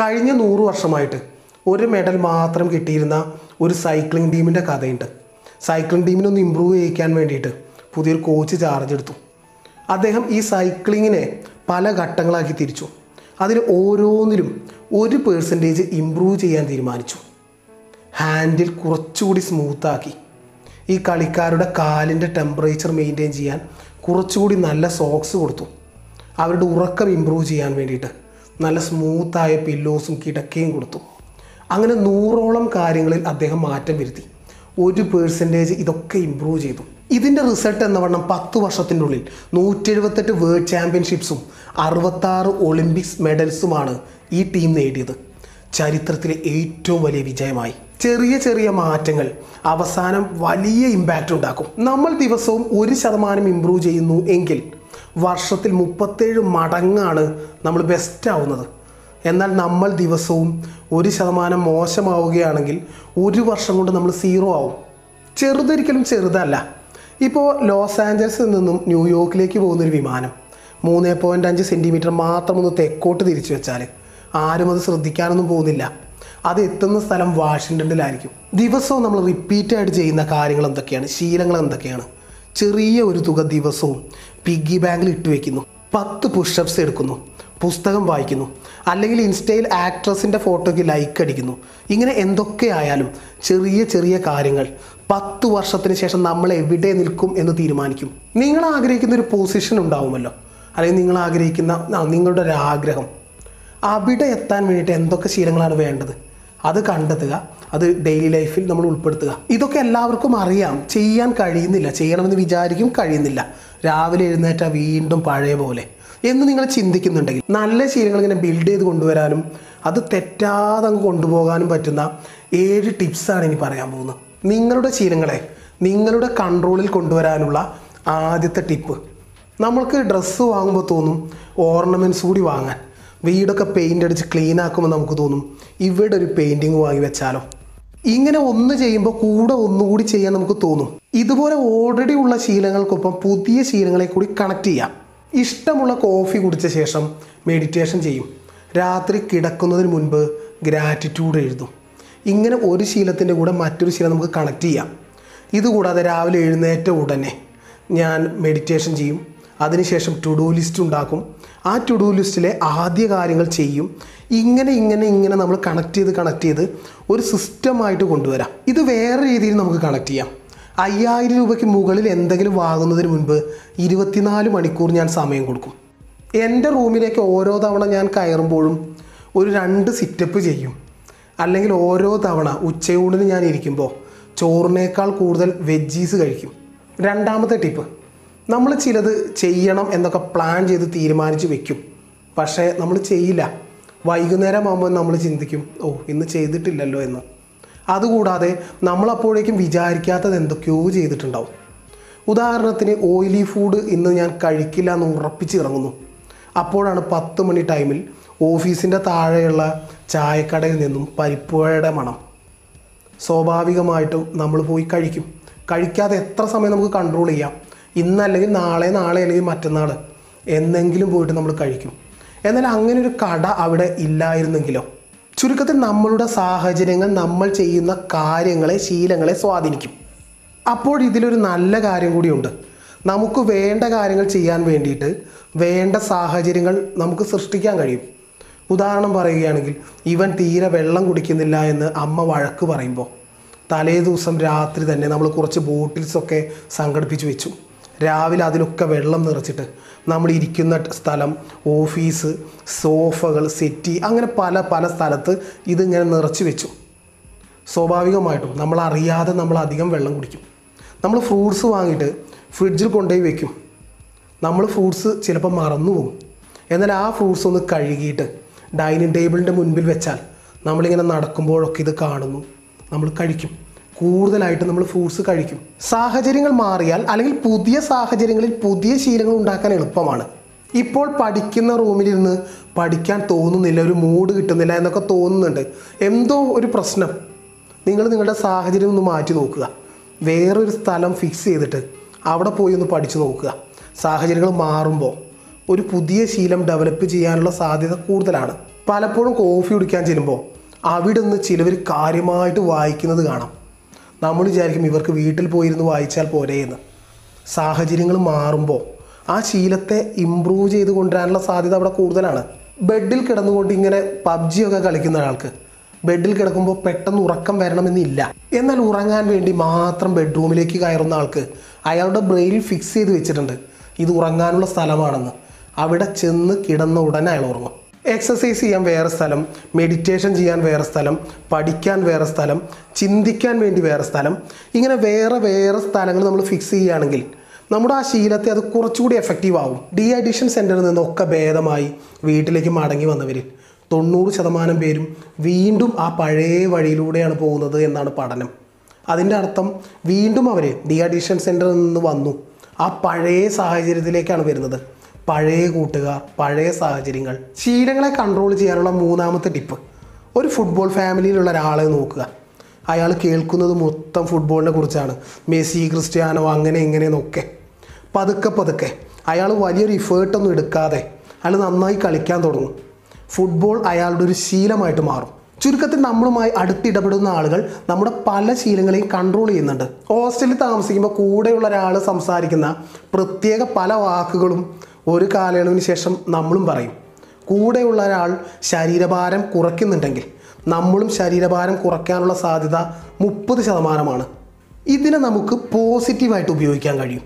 കഴിഞ്ഞ നൂറ് വർഷമായിട്ട് ഒരു മെഡൽ മാത്രം കിട്ടിയിരുന്ന ഒരു സൈക്ലിംഗ് ടീമിന്റെ കഥയുണ്ട്. സൈക്ലിംഗ് ടീമിനൊന്ന് ഇമ്പ്രൂവ് ചെയ്യിക്കാൻ വേണ്ടിയിട്ട് പുതിയൊരു കോച്ച് ചാർജ് എടുത്തു. അദ്ദേഹം ഈ സൈക്ലിങ്ങിനെ പല ഘട്ടങ്ങളാക്കി തിരിച്ചു. അതിൽ ഓരോന്നിലും ഒരു പേഴ്സന്റേജ് ഇമ്പ്രൂവ് ചെയ്യാൻ തീരുമാനിച്ചു. ഹാൻഡിൽ കുറച്ചുകൂടി സ്മൂത്താക്കി ഈ കളിക്കാരുടെ കാലിന്റെ ടെമ്പറേച്ചർ മെയിന്റെയിൻ ചെയ്യാൻ കുറച്ചുകൂടി നല്ല സോക്സ് കൊടുത്തു. അവരുടെ ഉറക്കം ഇമ്പ്രൂവ് ചെയ്യാൻ വേണ്ടിയിട്ട്. നല്ല സ്മൂത്തായ പില്ലോസും കിടക്കയും കൊടുത്തു. അങ്ങനെ നൂറോളം കാര്യങ്ങളിൽ അദ്ദേഹം മാറ്റം വരുത്തി. ഒരു പേഴ്സന്റേജ് ഇതൊക്കെ ഇമ്പ്രൂവ് ചെയ്തു. ഇതിന്റെ റിസൾട്ട് എന്ന വണ്ണം പത്ത് വർഷത്തിന്റെ ഉള്ളിൽ നൂറ്റി എഴുപത്തെട്ട് വേൾഡ് ചാമ്പ്യൻഷിപ്സും അറുപത്താറ് ഒളിമ്പിക്സ് മെഡൽസുമാണ് ഈ ടീം നേടിയത്. ചരിത്രത്തിലെ ഏറ്റവും വലിയ വിജയമായി. ചെറിയ ചെറിയ മാറ്റങ്ങൾ അവസാനം വലിയ ഇമ്പാക്റ്റ് ഉണ്ടാക്കും. നമ്മൾ ദിവസവും ഒരു ശതമാനം ഇമ്പ്രൂവ് ചെയ്യുന്നു എങ്കിൽ വർഷത്തിൽ മുപ്പത്തേഴ് മടങ്ങാണ് നമ്മൾ ബെസ്റ്റ് ആവുന്നത്. എന്നാൽ നമ്മൾ ദിവസവും ഒരു ശതമാനം മോശമാവുകയാണെങ്കിൽ ഒരു വർഷം കൊണ്ട് നമ്മൾ സീറോ ആവും. ചെറുതൊരിക്കലും ചെറുതല്ല. ഇപ്പോൾ ലോസ് ആഞ്ചൽസിൽ നിന്നും ന്യൂയോർക്കിലേക്ക് പോകുന്നൊരു വിമാനം മൂന്ന് പോയിന്റ് അഞ്ച് സെന്റിമീറ്റർ മാത്രം ഒന്ന് തെക്കോട്ട് തിരിച്ചു വെച്ചാൽ ആരും അത് ശ്രദ്ധിക്കാനൊന്നും പോകുന്നില്ല. അത് എത്തുന്ന സ്ഥലം വാഷിങ്ടണിലായിരിക്കും. ദിവസവും നമ്മൾ റിപ്പീറ്റായിട്ട് ചെയ്യുന്ന കാര്യങ്ങൾ എന്തൊക്കെയാണ്? ശീലങ്ങൾ എന്തൊക്കെയാണ്? ചെറിയ ഒരു തുക ദിവസവും പിഗ്ഗി ബാങ്കിൽ ഇട്ട് വെക്കുന്നു. പത്ത് പുഷപ്സ് എടുക്കുന്നു. പുസ്തകം വായിക്കുന്നു. അല്ലെങ്കിൽ ഇൻസ്റ്റയിൽ ആക്ട്രസിന്റെ ഫോട്ടോയ്ക്ക് ലൈക്ക് അടിക്കുന്നു. ഇങ്ങനെ എന്തൊക്കെ ആയാലും ചെറിയ ചെറിയ കാര്യങ്ങൾ പത്ത് വർഷത്തിന് ശേഷം നമ്മൾ എവിടെ നിൽക്കും എന്ന് തീരുമാനിക്കും. നിങ്ങൾ ആഗ്രഹിക്കുന്ന ഒരു പൊസിഷൻ ഉണ്ടാവുമല്ലോ. അല്ലെങ്കിൽ നിങ്ങൾ ആഗ്രഹിക്കുന്ന നിങ്ങളുടെ ഒരു ആഗ്രഹം. അവിടെ എത്താൻ വേണ്ടിയിട്ട് എന്തൊക്കെ ശീലങ്ങളാണ് വേണ്ടത്? അത് കണ്ടെത്തുക അത് ഡെയിലി ലൈഫിൽ നമ്മൾ ഉൾപ്പെടുത്തുക. ഇതൊക്കെ എല്ലാവർക്കും അറിയാം. ചെയ്യാൻ കഴിയുന്നില്ല. ചെയ്യണമെന്ന് വിചാരിക്കും കഴിയുന്നില്ല. രാവിലെ എഴുന്നേറ്റ വീണ്ടും പഴയ പോലെ. എന്ന് നിങ്ങൾ ചിന്തിക്കുന്നുണ്ടെങ്കിൽ നല്ല ശീലങ്ങൾ ഇങ്ങനെ ബിൽഡ് ചെയ്ത് കൊണ്ടുവരാനും അത് തെറ്റാതെ അങ്ങ് കൊണ്ടുപോകാനും പറ്റുന്ന ഏഴ് ടിപ്സാണ് ഇനി പറയാൻ പോകുന്നത്. നിങ്ങളുടെ ശീലങ്ങളെ നിങ്ങളുടെ കൺട്രോളിൽ കൊണ്ടുവരാനുള്ള ആദ്യത്തെ ടിപ്പ് നമ്മൾക്ക് ഡ്രസ്സ് വാങ്ങുമ്പോൾ തോന്നും ഓർണമെന്റ്സ് കൂടി വാങ്ങാൻ. വീടൊക്കെ പെയിന്റ് അടിച്ച് ക്ലീൻ ആക്കുമ്പോൾ നമുക്ക് തോന്നും ഇവിടെ ഒരു പെയിന്റിങ് വാങ്ങി വെച്ചാലോ. ഇങ്ങനെ ഒന്ന് ചെയ്യുമ്പോൾ കൂടെ ഒന്നുകൂടി ചെയ്യാൻ നമുക്ക് തോന്നും. ഇതുപോലെ ഓൾറെഡി ഉള്ള ശീലങ്ങൾക്കൊപ്പം പുതിയ ശീലങ്ങളെ കൂടി കണക്ട് ചെയ്യാം. ഇഷ്ടമുള്ള കോഫി കുടിച്ച ശേഷം മെഡിറ്റേഷൻ ചെയ്യും. രാത്രി കിടക്കുന്നതിന് മുൻപ് ഗ്രാറ്റിറ്റ്യൂഡ് എഴുതും. ഇങ്ങനെ ഒരു ശീലത്തിന്റെ കൂടെ മറ്റൊരു ശീലം നമുക്ക് കണക്ട് ചെയ്യാം. ഇതുകൂടാതെ രാവിലെ എഴുന്നേറ്റ ഉടനെ ഞാൻ മെഡിറ്റേഷൻ ചെയ്യും. അതിനുശേഷം ടു ഡു ലിസ്റ്റ് ഉണ്ടാക്കും. ആ ടു ഡു ലിസ്റ്റിലെ ആദ്യ കാര്യങ്ങൾ ചെയ്യും. ഇങ്ങനെ ഇങ്ങനെ ഇങ്ങനെ നമ്മൾ കണക്ട് ചെയ്ത് കണക്ട് ചെയ്ത് ഒരു സിസ്റ്റമായിട്ട് കൊണ്ടുവരാം. ഇത് വേറെ രീതിയിൽ നമുക്ക് കണക്ട് ചെയ്യാം. അയ്യായിരം രൂപയ്ക്ക് മുകളിൽ എന്തെങ്കിലും വാങ്ങുന്നതിന് മുൻപ് ഇരുപത്തിനാല് മണിക്കൂർ ഞാൻ സമയം കൊടുക്കും. എന്റെ റൂമിലേക്ക് ഓരോ തവണ ഞാൻ കയറുമ്പോഴും ഒരു രണ്ട് സിറ്റപ്പ് ചെയ്യും. അല്ലെങ്കിൽ ഓരോ തവണ ഉച്ചയൂണിന് ഞാൻ ഇരിക്കുമ്പോൾ ചോറിനേക്കാൾ കൂടുതൽ വെജീസ് കഴിക്കും. രണ്ടാമത്തെ ടിപ്പ് നമ്മൾ ചിലത് ചെയ്യണം എന്നൊക്കെ പ്ലാൻ ചെയ്ത് തീരുമാനിച്ച് വെക്കും. പക്ഷേ നമ്മൾ ചെയ്യില്ല. വൈകുന്നേരം ആകുമ്പോൾ നമ്മൾ ചിന്തിക്കും ഓ ഇന്ന് ചെയ്തിട്ടില്ലല്ലോ എന്ന്. അതുകൂടാതെ നമ്മളപ്പോഴേക്കും വിചാരിക്കാത്തത് എന്തൊക്കെയോ ചെയ്തിട്ടുണ്ടാവും. ഉദാഹരണത്തിന് ഓയിലി ഫുഡ് ഇന്ന് ഞാൻ കഴിക്കില്ല എന്ന് ഉറപ്പിച്ച് ഇറങ്ങുന്നു. അപ്പോഴാണ് പത്ത് മണി ടൈമിൽ ഓഫീസിന്റെ താഴെയുള്ള ചായക്കടയിൽ നിന്നും പരിപ്പുഴയുടെ മണം. സ്വാഭാവികമായിട്ടും നമ്മൾ പോയി കഴിക്കും. കഴിക്കാതെ എത്ര സമയം നമുക്ക് കൺട്രോൾ ചെയ്യാം? ഇന്നല്ലെങ്കിൽ നാളെ നാളെ അല്ലെങ്കിൽ മറ്റന്നാൾ എന്നെങ്കിലും പോയിട്ട് നമ്മൾ കഴിക്കും. എന്നാൽ അങ്ങനെ ഒരു കട അവിടെ ഇല്ലായിരുന്നെങ്കിലോ? ചുരുക്കത്തിൽ നമ്മളുടെ സാഹചര്യങ്ങൾ നമ്മൾ ചെയ്യുന്ന കാര്യങ്ങളെ ശീലങ്ങളെ സ്വാധീനിക്കും. അപ്പോൾ ഇതിലൊരു നല്ല കാര്യം കൂടിയുണ്ട് നമുക്ക് വേണ്ട കാര്യങ്ങൾ ചെയ്യാൻ വേണ്ടിയിട്ട് വേണ്ട സാഹചര്യങ്ങൾ നമുക്ക് സൃഷ്ടിക്കാൻ കഴിയും. ഉദാഹരണം പറയുകയാണെങ്കിൽ ഇവൻ തീരെ വെള്ളം കുടിക്കുന്നില്ല എന്ന് അമ്മ വഴക്ക് പറയുമ്പോൾ തലേ ദിവസം രാത്രി തന്നെ നമ്മൾ കുറച്ച് ബോട്ടിൽസൊക്കെ സംഘടിപ്പിച്ച് വെച്ചു. രാവിലെ അതിലൊക്കെ വെള്ളം നിറച്ചിട്ട് നമ്മൾ ഇരിക്കുന്ന സ്ഥലം ഓഫീസ് സോഫകൾ സെറ്റി അങ്ങനെ പല പല സ്ഥലത്ത് ഇതിങ്ങനെ നിറച്ച് വെച്ചു. സ്വാഭാവികമായിട്ടും നമ്മൾ അറിയാതെ നമ്മൾ അധികം വെള്ളം കുടിക്കും. നമ്മൾ ഫ്രൂട്ട്സ് വാങ്ങിയിട്ട് ഫ്രിഡ്ജിൽ കൊണ്ടുപോയി വെക്കും. നമ്മൾ ഫ്രൂട്ട്സ് ചിലപ്പോൾ മറന്നു പോകും. എന്നാൽ ആ ഫ്രൂട്ട്സ് ഒന്ന് കഴുകിയിട്ട് ഡൈനിങ് ടേബിളിന്റെ മുൻപിൽ വെച്ചാൽ നമ്മളിങ്ങനെ നടക്കുമ്പോഴൊക്കെ ഇത് കാണുന്നു. നമ്മൾ കഴിക്കും. കൂടുതലായിട്ട് നമ്മൾ ഫ്രൂട്ട്സ് കഴിക്കും. സാഹചര്യങ്ങൾ മാറിയാൽ അല്ലെങ്കിൽ പുതിയ സാഹചര്യങ്ങളിൽ പുതിയ ശീലങ്ങൾ ഉണ്ടാക്കാൻ എളുപ്പമാണ്. ഇപ്പോൾ പഠിക്കുന്ന റൂമിലിരുന്ന് പഠിക്കാൻ തോന്നുന്നില്ല ഒരു മൂഡ് കിട്ടുന്നില്ല എന്നൊക്കെ തോന്നുന്നുണ്ട്. എന്തോ ഒരു പ്രശ്നം. നിങ്ങൾ നിങ്ങളുടെ സാഹചര്യം ഒന്ന് മാറ്റി നോക്കുക. വേറൊരു സ്ഥലം ഫിക്സ് ചെയ്തിട്ട് അവിടെ പോയി ഒന്ന് പഠിച്ചു നോക്കുക. സാഹചര്യങ്ങൾ മാറുമ്പോൾ ഒരു പുതിയ ശീലം ഡെവലപ്പ് ചെയ്യാനുള്ള സാധ്യത കൂടുതലാണ്. പലപ്പോഴും കോഫി കുടിക്കാൻ ചെല്ലുമ്പോൾ അവിടെ നിന്ന് ചിലവർ കാര്യമായിട്ട് വായിക്കുന്നത് കാണാം. നമ്മൾ വിചാരിക്കും ഇവർക്ക് വീട്ടിൽ പോയിരുന്ന് വായിച്ചാൽ പോരെ എന്ന്. സാഹചര്യങ്ങൾ മാറുമ്പോൾ ആ ശീലത്തെ ഇമ്പ്രൂവ് ചെയ്ത് കൊണ്ടുവരാനുള്ള സാധ്യത അവിടെ കൂടുതലാണ്. ബെഡിൽ കിടന്നുകൊണ്ട് ഇങ്ങനെ പബ്ജി ഒക്കെ കളിക്കുന്ന ഒരാൾക്ക് ബെഡിൽ കിടക്കുമ്പോൾ പെട്ടെന്ന് ഉറക്കം വരണമെന്നില്ല. എന്നാൽ ഉറങ്ങാൻ വേണ്ടി മാത്രം ബെഡ്റൂമിലേക്ക് കയറുന്ന ആൾക്ക് അയാളുടെ ബ്രെയിൻ ഫിക്സ് ചെയ്ത് വെച്ചിട്ടുണ്ട്. ഇത് ഉറങ്ങാനുള്ള സ്ഥലമാണെന്ന്. അവിടെ ചെന്ന് കിടന്ന ഉടനെ അയാൾ ഉറങ്ങും. എക്സസൈസ് ചെയ്യാൻ വേറെ സ്ഥലം മെഡിറ്റേഷൻ ചെയ്യാൻ വേറെ സ്ഥലം പഠിക്കാൻ വേറെ സ്ഥലം ചിന്തിക്കാൻ വേണ്ടി വേറെ സ്ഥലം. ഇങ്ങനെ വേറെ വേറെ സ്ഥലങ്ങൾ നമ്മൾ ഫിക്സ് ചെയ്യുകയാണെങ്കിൽ നമ്മുടെ ആ ശീലത്തെ അത് കുറച്ചുകൂടി എഫക്റ്റീവ് ആവും. ഡി അഡിഷൻ സെന്ററിൽ നിന്നൊക്കെ ഭേദമായി വീട്ടിലേക്ക് മടങ്ങി വന്നവരിൽ തൊണ്ണൂറ് ശതമാനം പേരും വീണ്ടും ആ പഴയ വഴിയിലൂടെയാണ് പോകുന്നത് എന്നാണ് പഠനം. അതിന്റെ അർത്ഥം വീണ്ടും അവർ ഡി അഡിഷൻ സെന്ററിൽ നിന്ന് വന്നു. ആ പഴയ സാഹചര്യത്തിലേക്കാണ് വരുന്നത്. പഴയ കൂട്ടുകാർ പഴയ സാഹചര്യങ്ങൾ ശീലങ്ങളെ കൺട്രോൾ ചെയ്യാനുള്ള മൂന്നാമത്തെ ടിപ്പ് ഒരു ഫുട്ബോൾ ഫാമിലിയിലുള്ള ഒരാളെ നോക്കുക. അയാൾ കേൾക്കുന്നത് മൊത്തം ഫുട്ബോളിനെ കുറിച്ചാണ്. മെസ്സി ക്രിസ്ത്യാനോ അങ്ങനെ ഇങ്ങനെയെന്നൊക്കെ പതുക്കെ പതുക്കെ. അയാൾ വലിയൊരു ഇഫേർട്ടൊന്നും എടുക്കാതെ അയാൾ നന്നായി കളിക്കാൻ തുടങ്ങും. ഫുട്ബോൾ അയാളുടെ ഒരു ശീലമായിട്ട് മാറും. ചുരുക്കത്തിൽ നമ്മളുമായി അടുത്തിടപെടുന്ന ആളുകൾ നമ്മുടെ പല ശീലങ്ങളെയും കൺട്രോൾ ചെയ്യുന്നുണ്ട്. ഹോസ്റ്റലിൽ താമസിക്കുമ്പോൾ കൂടെയുള്ള ഒരാൾ സംസാരിക്കുന്ന പ്രത്യേക പല വാക്കുകളും ഒരു കാലയളവിന് ശേഷം നമ്മളും പറയും കൂടെയുള്ള ഒരാൾ ശരീരഭാരം കുറയ്ക്കുന്നുണ്ടെങ്കിൽ നമ്മളും ശരീരഭാരം കുറയ്ക്കാനുള്ള സാധ്യത മുപ്പത് ശതമാനമാണ്. ഇതിനെ നമുക്ക് പോസിറ്റീവായിട്ട് ഉപയോഗിക്കാൻ കഴിയും.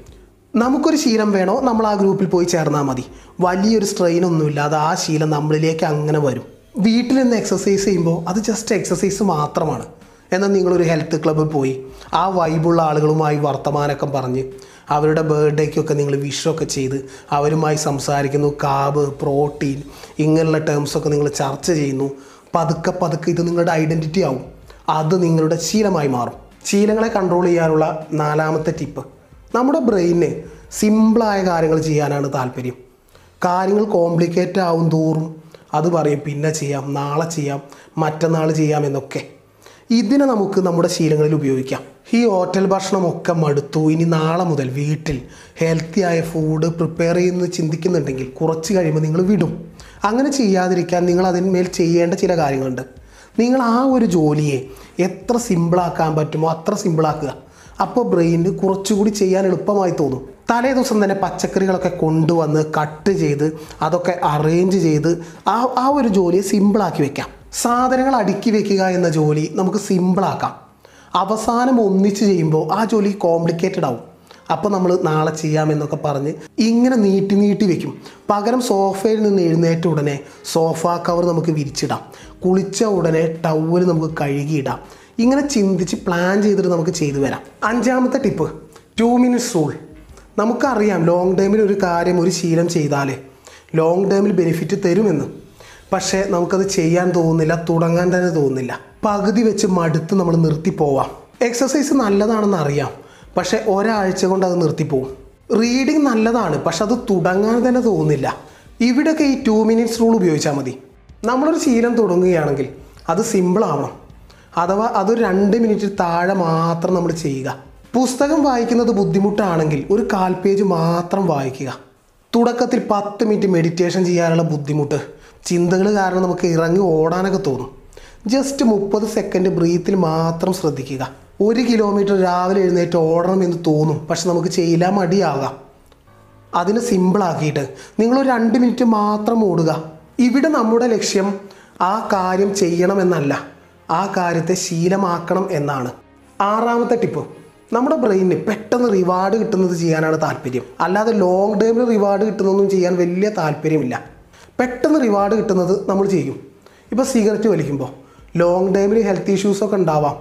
നമുക്കൊരു ശീലം വേണോ നമ്മൾ ആ ഗ്രൂപ്പിൽ പോയി ചേർന്നാൽ മതി. വലിയൊരു സ്ട്രെയിൻ ഒന്നുമില്ലാതെ ആ ശീലം നമ്മളിലേക്ക് അങ്ങനെ വരും. വീട്ടിൽ നിന്ന് എക്സസൈസ് ചെയ്യുമ്പോൾ അത് ജസ്റ്റ് എക്സസൈസ് മാത്രമാണ്. എന്നാൽ നിങ്ങളൊരു ഹെൽത്ത് ക്ലബ്ബിൽ പോയി ആ വൈബുള്ള ആളുകളുമായി വർത്തമാനമൊക്കെ പറഞ്ഞ് അവരുടെ ബർത്ത്ഡേക്കൊക്കെ നിങ്ങൾ വിഷൊക്കെ ചെയ്ത് അവരുമായി സംസാരിക്കുന്നു. കാബ് പ്രോട്ടീൻ ഇങ്ങനെയുള്ള ടേംസൊക്കെ നിങ്ങൾ ചർച്ച ചെയ്യുന്നു. പതുക്കെ പതുക്കെ ഇത് നിങ്ങളുടെ ഐഡന്റിറ്റി ആവും. അത് നിങ്ങളുടെ ശീലമായി മാറും. ശീലങ്ങളെ കൺട്രോൾ ചെയ്യാനുള്ള നാലാമത്തെ ടിപ്പ് നമ്മുടെ ബ്രെയിന് സിമ്പിളായ കാര്യങ്ങൾ ചെയ്യാനാണ് താല്പര്യം. കാര്യങ്ങൾ കോംപ്ലിക്കേറ്റ് ആവും തോറും അത് പറയും പിന്നെ ചെയ്യാം നാളെ ചെയ്യാം മറ്റന്നാൾ ചെയ്യാം എന്നൊക്കെ. ഇതിനെ നമുക്ക് നമ്മുടെ ശീലങ്ങളിൽ ഉപയോഗിക്കാം. ഈ ഹോട്ടൽ ഭക്ഷണമൊക്കെ മടുത്തു. ഇനി നാളെ മുതൽ വീട്ടിൽ ഹെൽത്തി ആയ ഫുഡ് പ്രിപ്പയർ ചെയ്യുന്നത് ചിന്തിക്കുന്നുണ്ടെങ്കിൽ കുറച്ച് കഴിയുമ്പോൾ നിങ്ങൾ വിടും. അങ്ങനെ ചെയ്യാതിരിക്കാൻ നിങ്ങൾ അതിന്മേൽ ചെയ്യേണ്ട ചില കാര്യങ്ങളുണ്ട്. നിങ്ങൾ ആ ഒരു ജോലിയെ എത്ര സിമ്പിളാക്കാൻ പറ്റുമോ അത്ര സിമ്പിളാക്കുക അപ്പോൾ ബ്രെയിനിന് കുറച്ചുകൂടി ചെയ്യാൻ എളുപ്പമായി തോന്നും. തലേ ദിവസം തന്നെ പച്ചക്കറികളൊക്കെ കൊണ്ടുവന്ന് കട്ട് ചെയ്ത് അതൊക്കെ അറേഞ്ച് ചെയ്ത് ആ ആ ഒരു ജോലിയെ സിമ്പിളാക്കി വെക്കാം. സാധനങ്ങൾ അടുക്കി വെക്കുക എന്ന ജോലി നമുക്ക് സിമ്പിളാക്കാം അവസാനം ഒന്നിച്ച് ചെയ്യുമ്പോൾ ആ ജോലി കോംപ്ലിക്കേറ്റഡ് ആവും. അപ്പോൾ നമ്മൾ നാളെ ചെയ്യാമെന്നൊക്കെ പറഞ്ഞ് ഇങ്ങനെ നീട്ടി നീട്ടി വെക്കും. പകരം സോഫയിൽ നിന്ന് എഴുന്നേറ്റ ഉടനെ സോഫ കവർ നമുക്ക് വിരിച്ചിടാം. കുളിച്ച ഉടനെ ടവൽ നമുക്ക് കഴുകിയിടാം. ഇങ്ങനെ ചിന്തിച്ച് പ്ലാൻ ചെയ്തിട്ട് നമുക്ക് ചെയ്തു വരാം. അഞ്ചാമത്തെ ടിപ്പ് ടു മിനിറ്റ്സ് റൂൾ നമുക്കറിയാം ലോങ് ടൈമിൽ ഒരു കാര്യം ഒരു ശീലം ചെയ്താലേ ലോങ് ടൈമിൽ ബെനിഫിറ്റ് തരുമെന്ന്. പക്ഷേ നമുക്കത് ചെയ്യാൻ തോന്നുന്നില്ല തുടങ്ങാൻ തന്നെ തോന്നുന്നില്ല. പകുതി വെച്ച് മടുത്ത് നമ്മൾ നിർത്തിപ്പോവാം എക്സസൈസ് നല്ലതാണെന്ന് അറിയാം പക്ഷേ ഒരാഴ്ച കൊണ്ട് അത് നിർത്തിപ്പോവും റീഡിങ് നല്ലതാണ് പക്ഷെ അത് തുടങ്ങാൻ തന്നെ തോന്നുന്നില്ല. ഇവിടെയൊക്കെ ഈ ടു മിനിറ്റ്സ് റൂൾ ഉപയോഗിച്ചാൽ മതി. നമ്മളൊരു ശീലം തുടങ്ങുകയാണെങ്കിൽ അത് സിമ്പിൾ ആവണം. അഥവാ അത് രണ്ട് മിനിറ്റ് താഴെ മാത്രം നമ്മൾ ചെയ്യുക. പുസ്തകം വായിക്കുന്നത് ബുദ്ധിമുട്ടാണെങ്കിൽ ഒരു കാൽ പേജ് മാത്രം വായിക്കുക. തുടക്കത്തിൽ പത്ത് മിനിറ്റ് മെഡിറ്റേഷൻ ചെയ്യാനുള്ള ബുദ്ധിമുട്ട്. ചിന്തകൾ കാരണം നമുക്ക് ഇറങ്ങി ഓടാനൊക്കെ തോന്നും. ജസ്റ്റ് മുപ്പത് സെക്കൻഡ് ബ്രീത്തിൽ മാത്രം ശ്രദ്ധിക്കുക. ഒരു കിലോമീറ്റർ രാവിലെ എഴുന്നേറ്റ് ഓടണം എന്ന് തോന്നും. പക്ഷെ നമുക്ക് ചെയ്യില്ല മടിയാകാം. അതിന് സിമ്പിളാക്കിയിട്ട് നിങ്ങൾ രണ്ട് മിനിറ്റ് മാത്രം ഓടുക. ഇവിടെ നമ്മുടെ ലക്ഷ്യം ആ കാര്യം ചെയ്യണമെന്നല്ല ആ കാര്യത്തെ ശീലമാക്കണം എന്നാണ്. ആറാമത്തെ ടിപ്പ് നമ്മുടെ ബ്രെയിനിന് പെട്ടെന്ന് റിവാർഡ് കിട്ടുന്നത് ചെയ്യാനാണ് താല്പര്യം. അല്ലാതെ ലോങ് ടേമിൽ റിവാർഡ് കിട്ടുന്നതൊന്നും ചെയ്യാൻ വലിയ താല്പര്യമില്ല. പെട്ടെന്ന് റിവാർഡ് കിട്ടുന്നത് നമ്മൾ ചെയ്യും. ഇപ്പോൾ സിഗരറ്റ് വലിക്കുമ്പോൾ ലോങ് ടൈമിൽ ഹെൽത്ത് ഇഷ്യൂസൊക്കെ ഉണ്ടാവാം.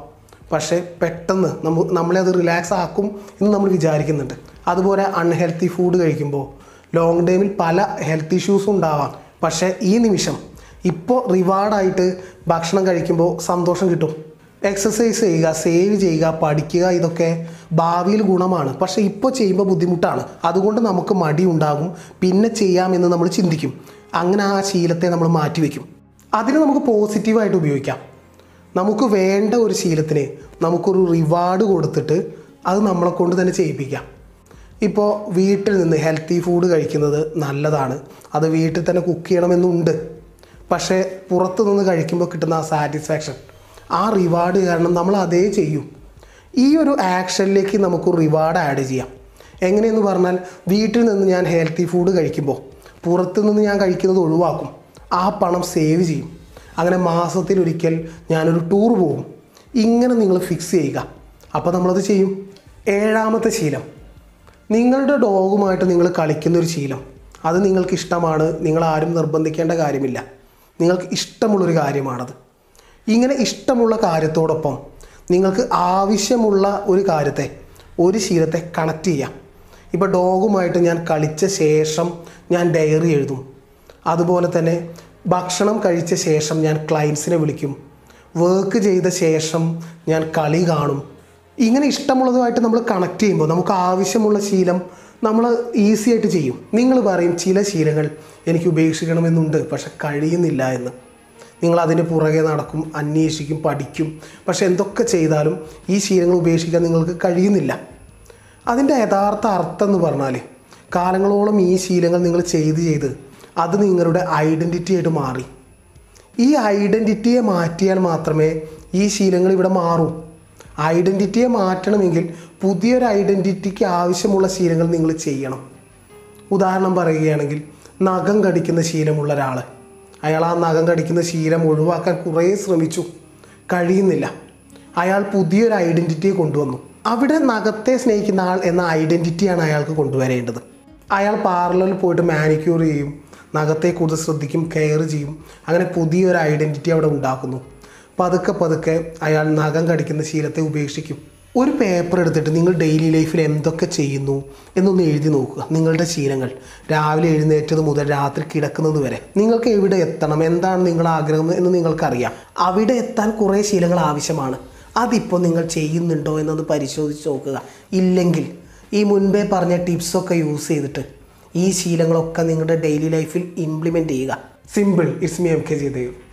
പക്ഷേ പെട്ടെന്ന് നമ്മൾ നമ്മളെ അത് റിലാക്സ് ആക്കും എന്ന് നമ്മൾ വിചാരിക്കുന്നുണ്ട്. അതുപോലെ അൺഹെൽത്തി ഫുഡ് കഴിക്കുമ്പോൾ ലോങ് ടൈമിൽ പല ഹെൽത്ത് ഇഷ്യൂസും ഉണ്ടാവാം. പക്ഷേ ഈ നിമിഷം ഇപ്പോൾ റിവാർഡായിട്ട് ഭക്ഷണം കഴിക്കുമ്പോൾ സന്തോഷം കിട്ടും. എക്സസൈസ് ചെയ്യുക സേവ് ചെയ്യുക പഠിക്കുക ഇതൊക്കെ ഭാവിയിൽ ഗുണമാണ്. പക്ഷേ ഇപ്പോൾ ചെയ്യുമ്പോൾ ബുദ്ധിമുട്ടാണ്. അതുകൊണ്ട് നമുക്ക് മടി ഉണ്ടാകും. പിന്നെ ചെയ്യാമെന്ന് നമ്മൾ ചിന്തിക്കും. അങ്ങനെ ആ ശീലത്തെ നമ്മൾ മാറ്റിവെക്കും അതിനെ നമുക്ക് പോസിറ്റീവായിട്ട് ഉപയോഗിക്കാം. നമുക്ക് വേണ്ട ഒരു ശീലത്തിന് നമുക്കൊരു റിവാർഡ് കൊടുത്തിട്ട് അത് നമ്മളെ കൊണ്ട് തന്നെ ചെയ്യിപ്പിക്കാം. ഇപ്പോൾ വീട്ടിൽ നിന്ന് ഹെൽത്തി ഫുഡ് കഴിക്കുന്നത് നല്ലതാണ്. അത് വീട്ടിൽ തന്നെ കുക്ക് ചെയ്യണമെന്നുണ്ട്. പക്ഷേ പുറത്തു നിന്ന് കഴിക്കുമ്പോൾ കിട്ടുന്ന ആ സാറ്റിസ്ഫാക്ഷൻ ആ റിവാർഡ് കാരണം നമ്മൾ അതേ ചെയ്യും. ഈ ഒരു ആക്ഷനിലേക്ക് നമുക്ക് റിവാർഡ് ആഡ് ചെയ്യാം. എങ്ങനെയെന്ന് പറഞ്ഞാൽ വീട്ടിൽ നിന്ന് ഞാൻ ഹെൽത്തി ഫുഡ് കഴിക്കുമ്പോൾ പുറത്തു നിന്ന് ഞാൻ കഴിക്കുന്നത് ഒഴിവാക്കും. ആ പണം സേവ് ചെയ്യും. അങ്ങനെ മാസത്തിലൊരിക്കൽ ഞാനൊരു ടൂർ പോകും. ഇങ്ങനെ നിങ്ങൾ ഫിക്സ് ചെയ്യുക. അപ്പോൾ നമ്മളത് ചെയ്യും. ഏഴാമത്തെ ശീലം. നിങ്ങളുടെ ഡോഗുമായിട്ട് നിങ്ങൾ കളിക്കുന്നൊരു ശീലം. അത് നിങ്ങൾക്ക് ഇഷ്ടമാണ് നിങ്ങൾ ആരും നിർബന്ധിക്കേണ്ട കാര്യമില്ല. നിങ്ങൾക്ക് ഇഷ്ടമുള്ളൊരു കാര്യമാണത്. ഇങ്ങനെ ഇഷ്ടമുള്ള കാര്യത്തോടൊപ്പം നിങ്ങൾക്ക് ആവശ്യമുള്ള ഒരു കാര്യത്തെ ഒരു ശീലത്തെ കണക്ട് ചെയ്യാം. ഇപ്പോൾ ഡോഗുമായിട്ട് ഞാൻ കളിച്ച ശേഷം ഞാൻ ഡയറി എഴുതും. അതുപോലെ തന്നെ ഭക്ഷണം കഴിച്ച ശേഷം ഞാൻ ക്ലയൻസിനെ വിളിക്കും. വർക്ക് ചെയ്ത ശേഷം ഞാൻ കളി കാണും. ഇങ്ങനെ ഇഷ്ടമുള്ളതുമായിട്ട് നമ്മൾ കണക്ട് ചെയ്യുമ്പോൾ നമുക്ക് ആവശ്യമുള്ള ശീലം നമ്മൾ ഈസി ആയിട്ട് ചെയ്യും. നിങ്ങൾ പറയും ചില ശീലങ്ങൾ എനിക്ക് ഉപേക്ഷിക്കണമെന്നുണ്ട് പക്ഷെ കഴിയുന്നില്ല എന്ന്. നിങ്ങൾ അതിന് പുറകെ നടക്കും അന്വേഷിക്കും പഠിക്കും. പക്ഷെ എന്തൊക്കെ ചെയ്താലും ഈ ശീലങ്ങൾ ഉപേക്ഷിക്കാൻ നിങ്ങൾക്ക് കഴിയുന്നില്ല. അതിന്റെ യഥാർത്ഥ അർത്ഥം എന്ന് പറഞ്ഞാൽ കാലങ്ങളോളം ഈ ശീലങ്ങൾ നിങ്ങൾ ചെയ്ത് ചെയ്ത് അത് നിങ്ങളുടെ ഐഡന്റിറ്റി ആയിട്ട് മാറി. ഈ ഐഡന്റിറ്റിയെ മാറ്റിയാൽ മാത്രമേ ഈ ശീലങ്ങൾ ഇവിടെ മാറൂ. ഐഡന്റിറ്റിയെ മാറ്റണമെങ്കിൽ പുതിയൊരു ഐഡന്റിറ്റിക്ക് ആവശ്യമുള്ള ശീലങ്ങൾ നിങ്ങൾ ചെയ്യണം. ഉദാഹരണം പറയുകയാണെങ്കിൽ നഖം കടിക്കുന്ന ശീലമുള്ള ഒരാൾ അയാൾ ആ നഖം കടിക്കുന്ന ശീലം ഒഴിവാക്കാൻ കുറേ ശ്രമിച്ചു. കഴിയുന്നില്ല. അയാൾ പുതിയൊരു ഐഡന്റിറ്റിയെ കൊണ്ടുവന്നു. അവിടെ നഖത്തെ സ്നേഹിക്കുന്ന ആൾ എന്ന ഐഡന്റിറ്റിയാണ് അയാൾക്ക് കൊണ്ടുവരേണ്ടത്. അയാൾ പാർലറിൽ പോയിട്ട് മാനിക്യൂർ ചെയ്യും നഖത്തെ കൂടുതൽ ശ്രദ്ധിക്കും കെയർ ചെയ്യും. അങ്ങനെ പുതിയൊരു ഐഡന്റിറ്റി അവിടെ ഉണ്ടാക്കുന്നു. പതുക്കെ പതുക്കെ അയാൾ നഖം കടിക്കുന്ന ശീലത്തെ ഉപേക്ഷിക്കും. ഒരു പേപ്പർ എടുത്തിട്ട് നിങ്ങൾ ഡെയിലി ലൈഫിൽ എന്തൊക്കെ ചെയ്യുന്നു എന്നൊന്ന് എഴുതി നോക്കുക. നിങ്ങളുടെ ശീലങ്ങൾ. രാവിലെ എഴുന്നേറ്റത് മുതൽ രാത്രി കിടക്കുന്നത് വരെ. നിങ്ങൾക്ക് എവിടെ എത്തണം? എന്താണ് നിങ്ങളുടെ ആഗ്രഹം എന്ന് നിങ്ങൾക്കറിയാം. അവിടെ എത്താൻ കുറേ ശീലങ്ങൾ ആവശ്യമാണ്. അതിപ്പോൾ നിങ്ങൾ ചെയ്യുന്നുണ്ടോ എന്നൊന്ന് പരിശോധിച്ച് നോക്കുക. ഇല്ലെങ്കിൽ ഈ മുൻപേ പറഞ്ഞ ടിപ്സൊക്കെ യൂസ് ചെയ്തിട്ട് ഈ ശീലങ്ങളൊക്കെ നിങ്ങളുടെ ഡെയിലി ലൈഫിൽ ഇംപ്ലിമെന്റ് ചെയ്യുക. Simple it's me M K ചെയ്തേവ്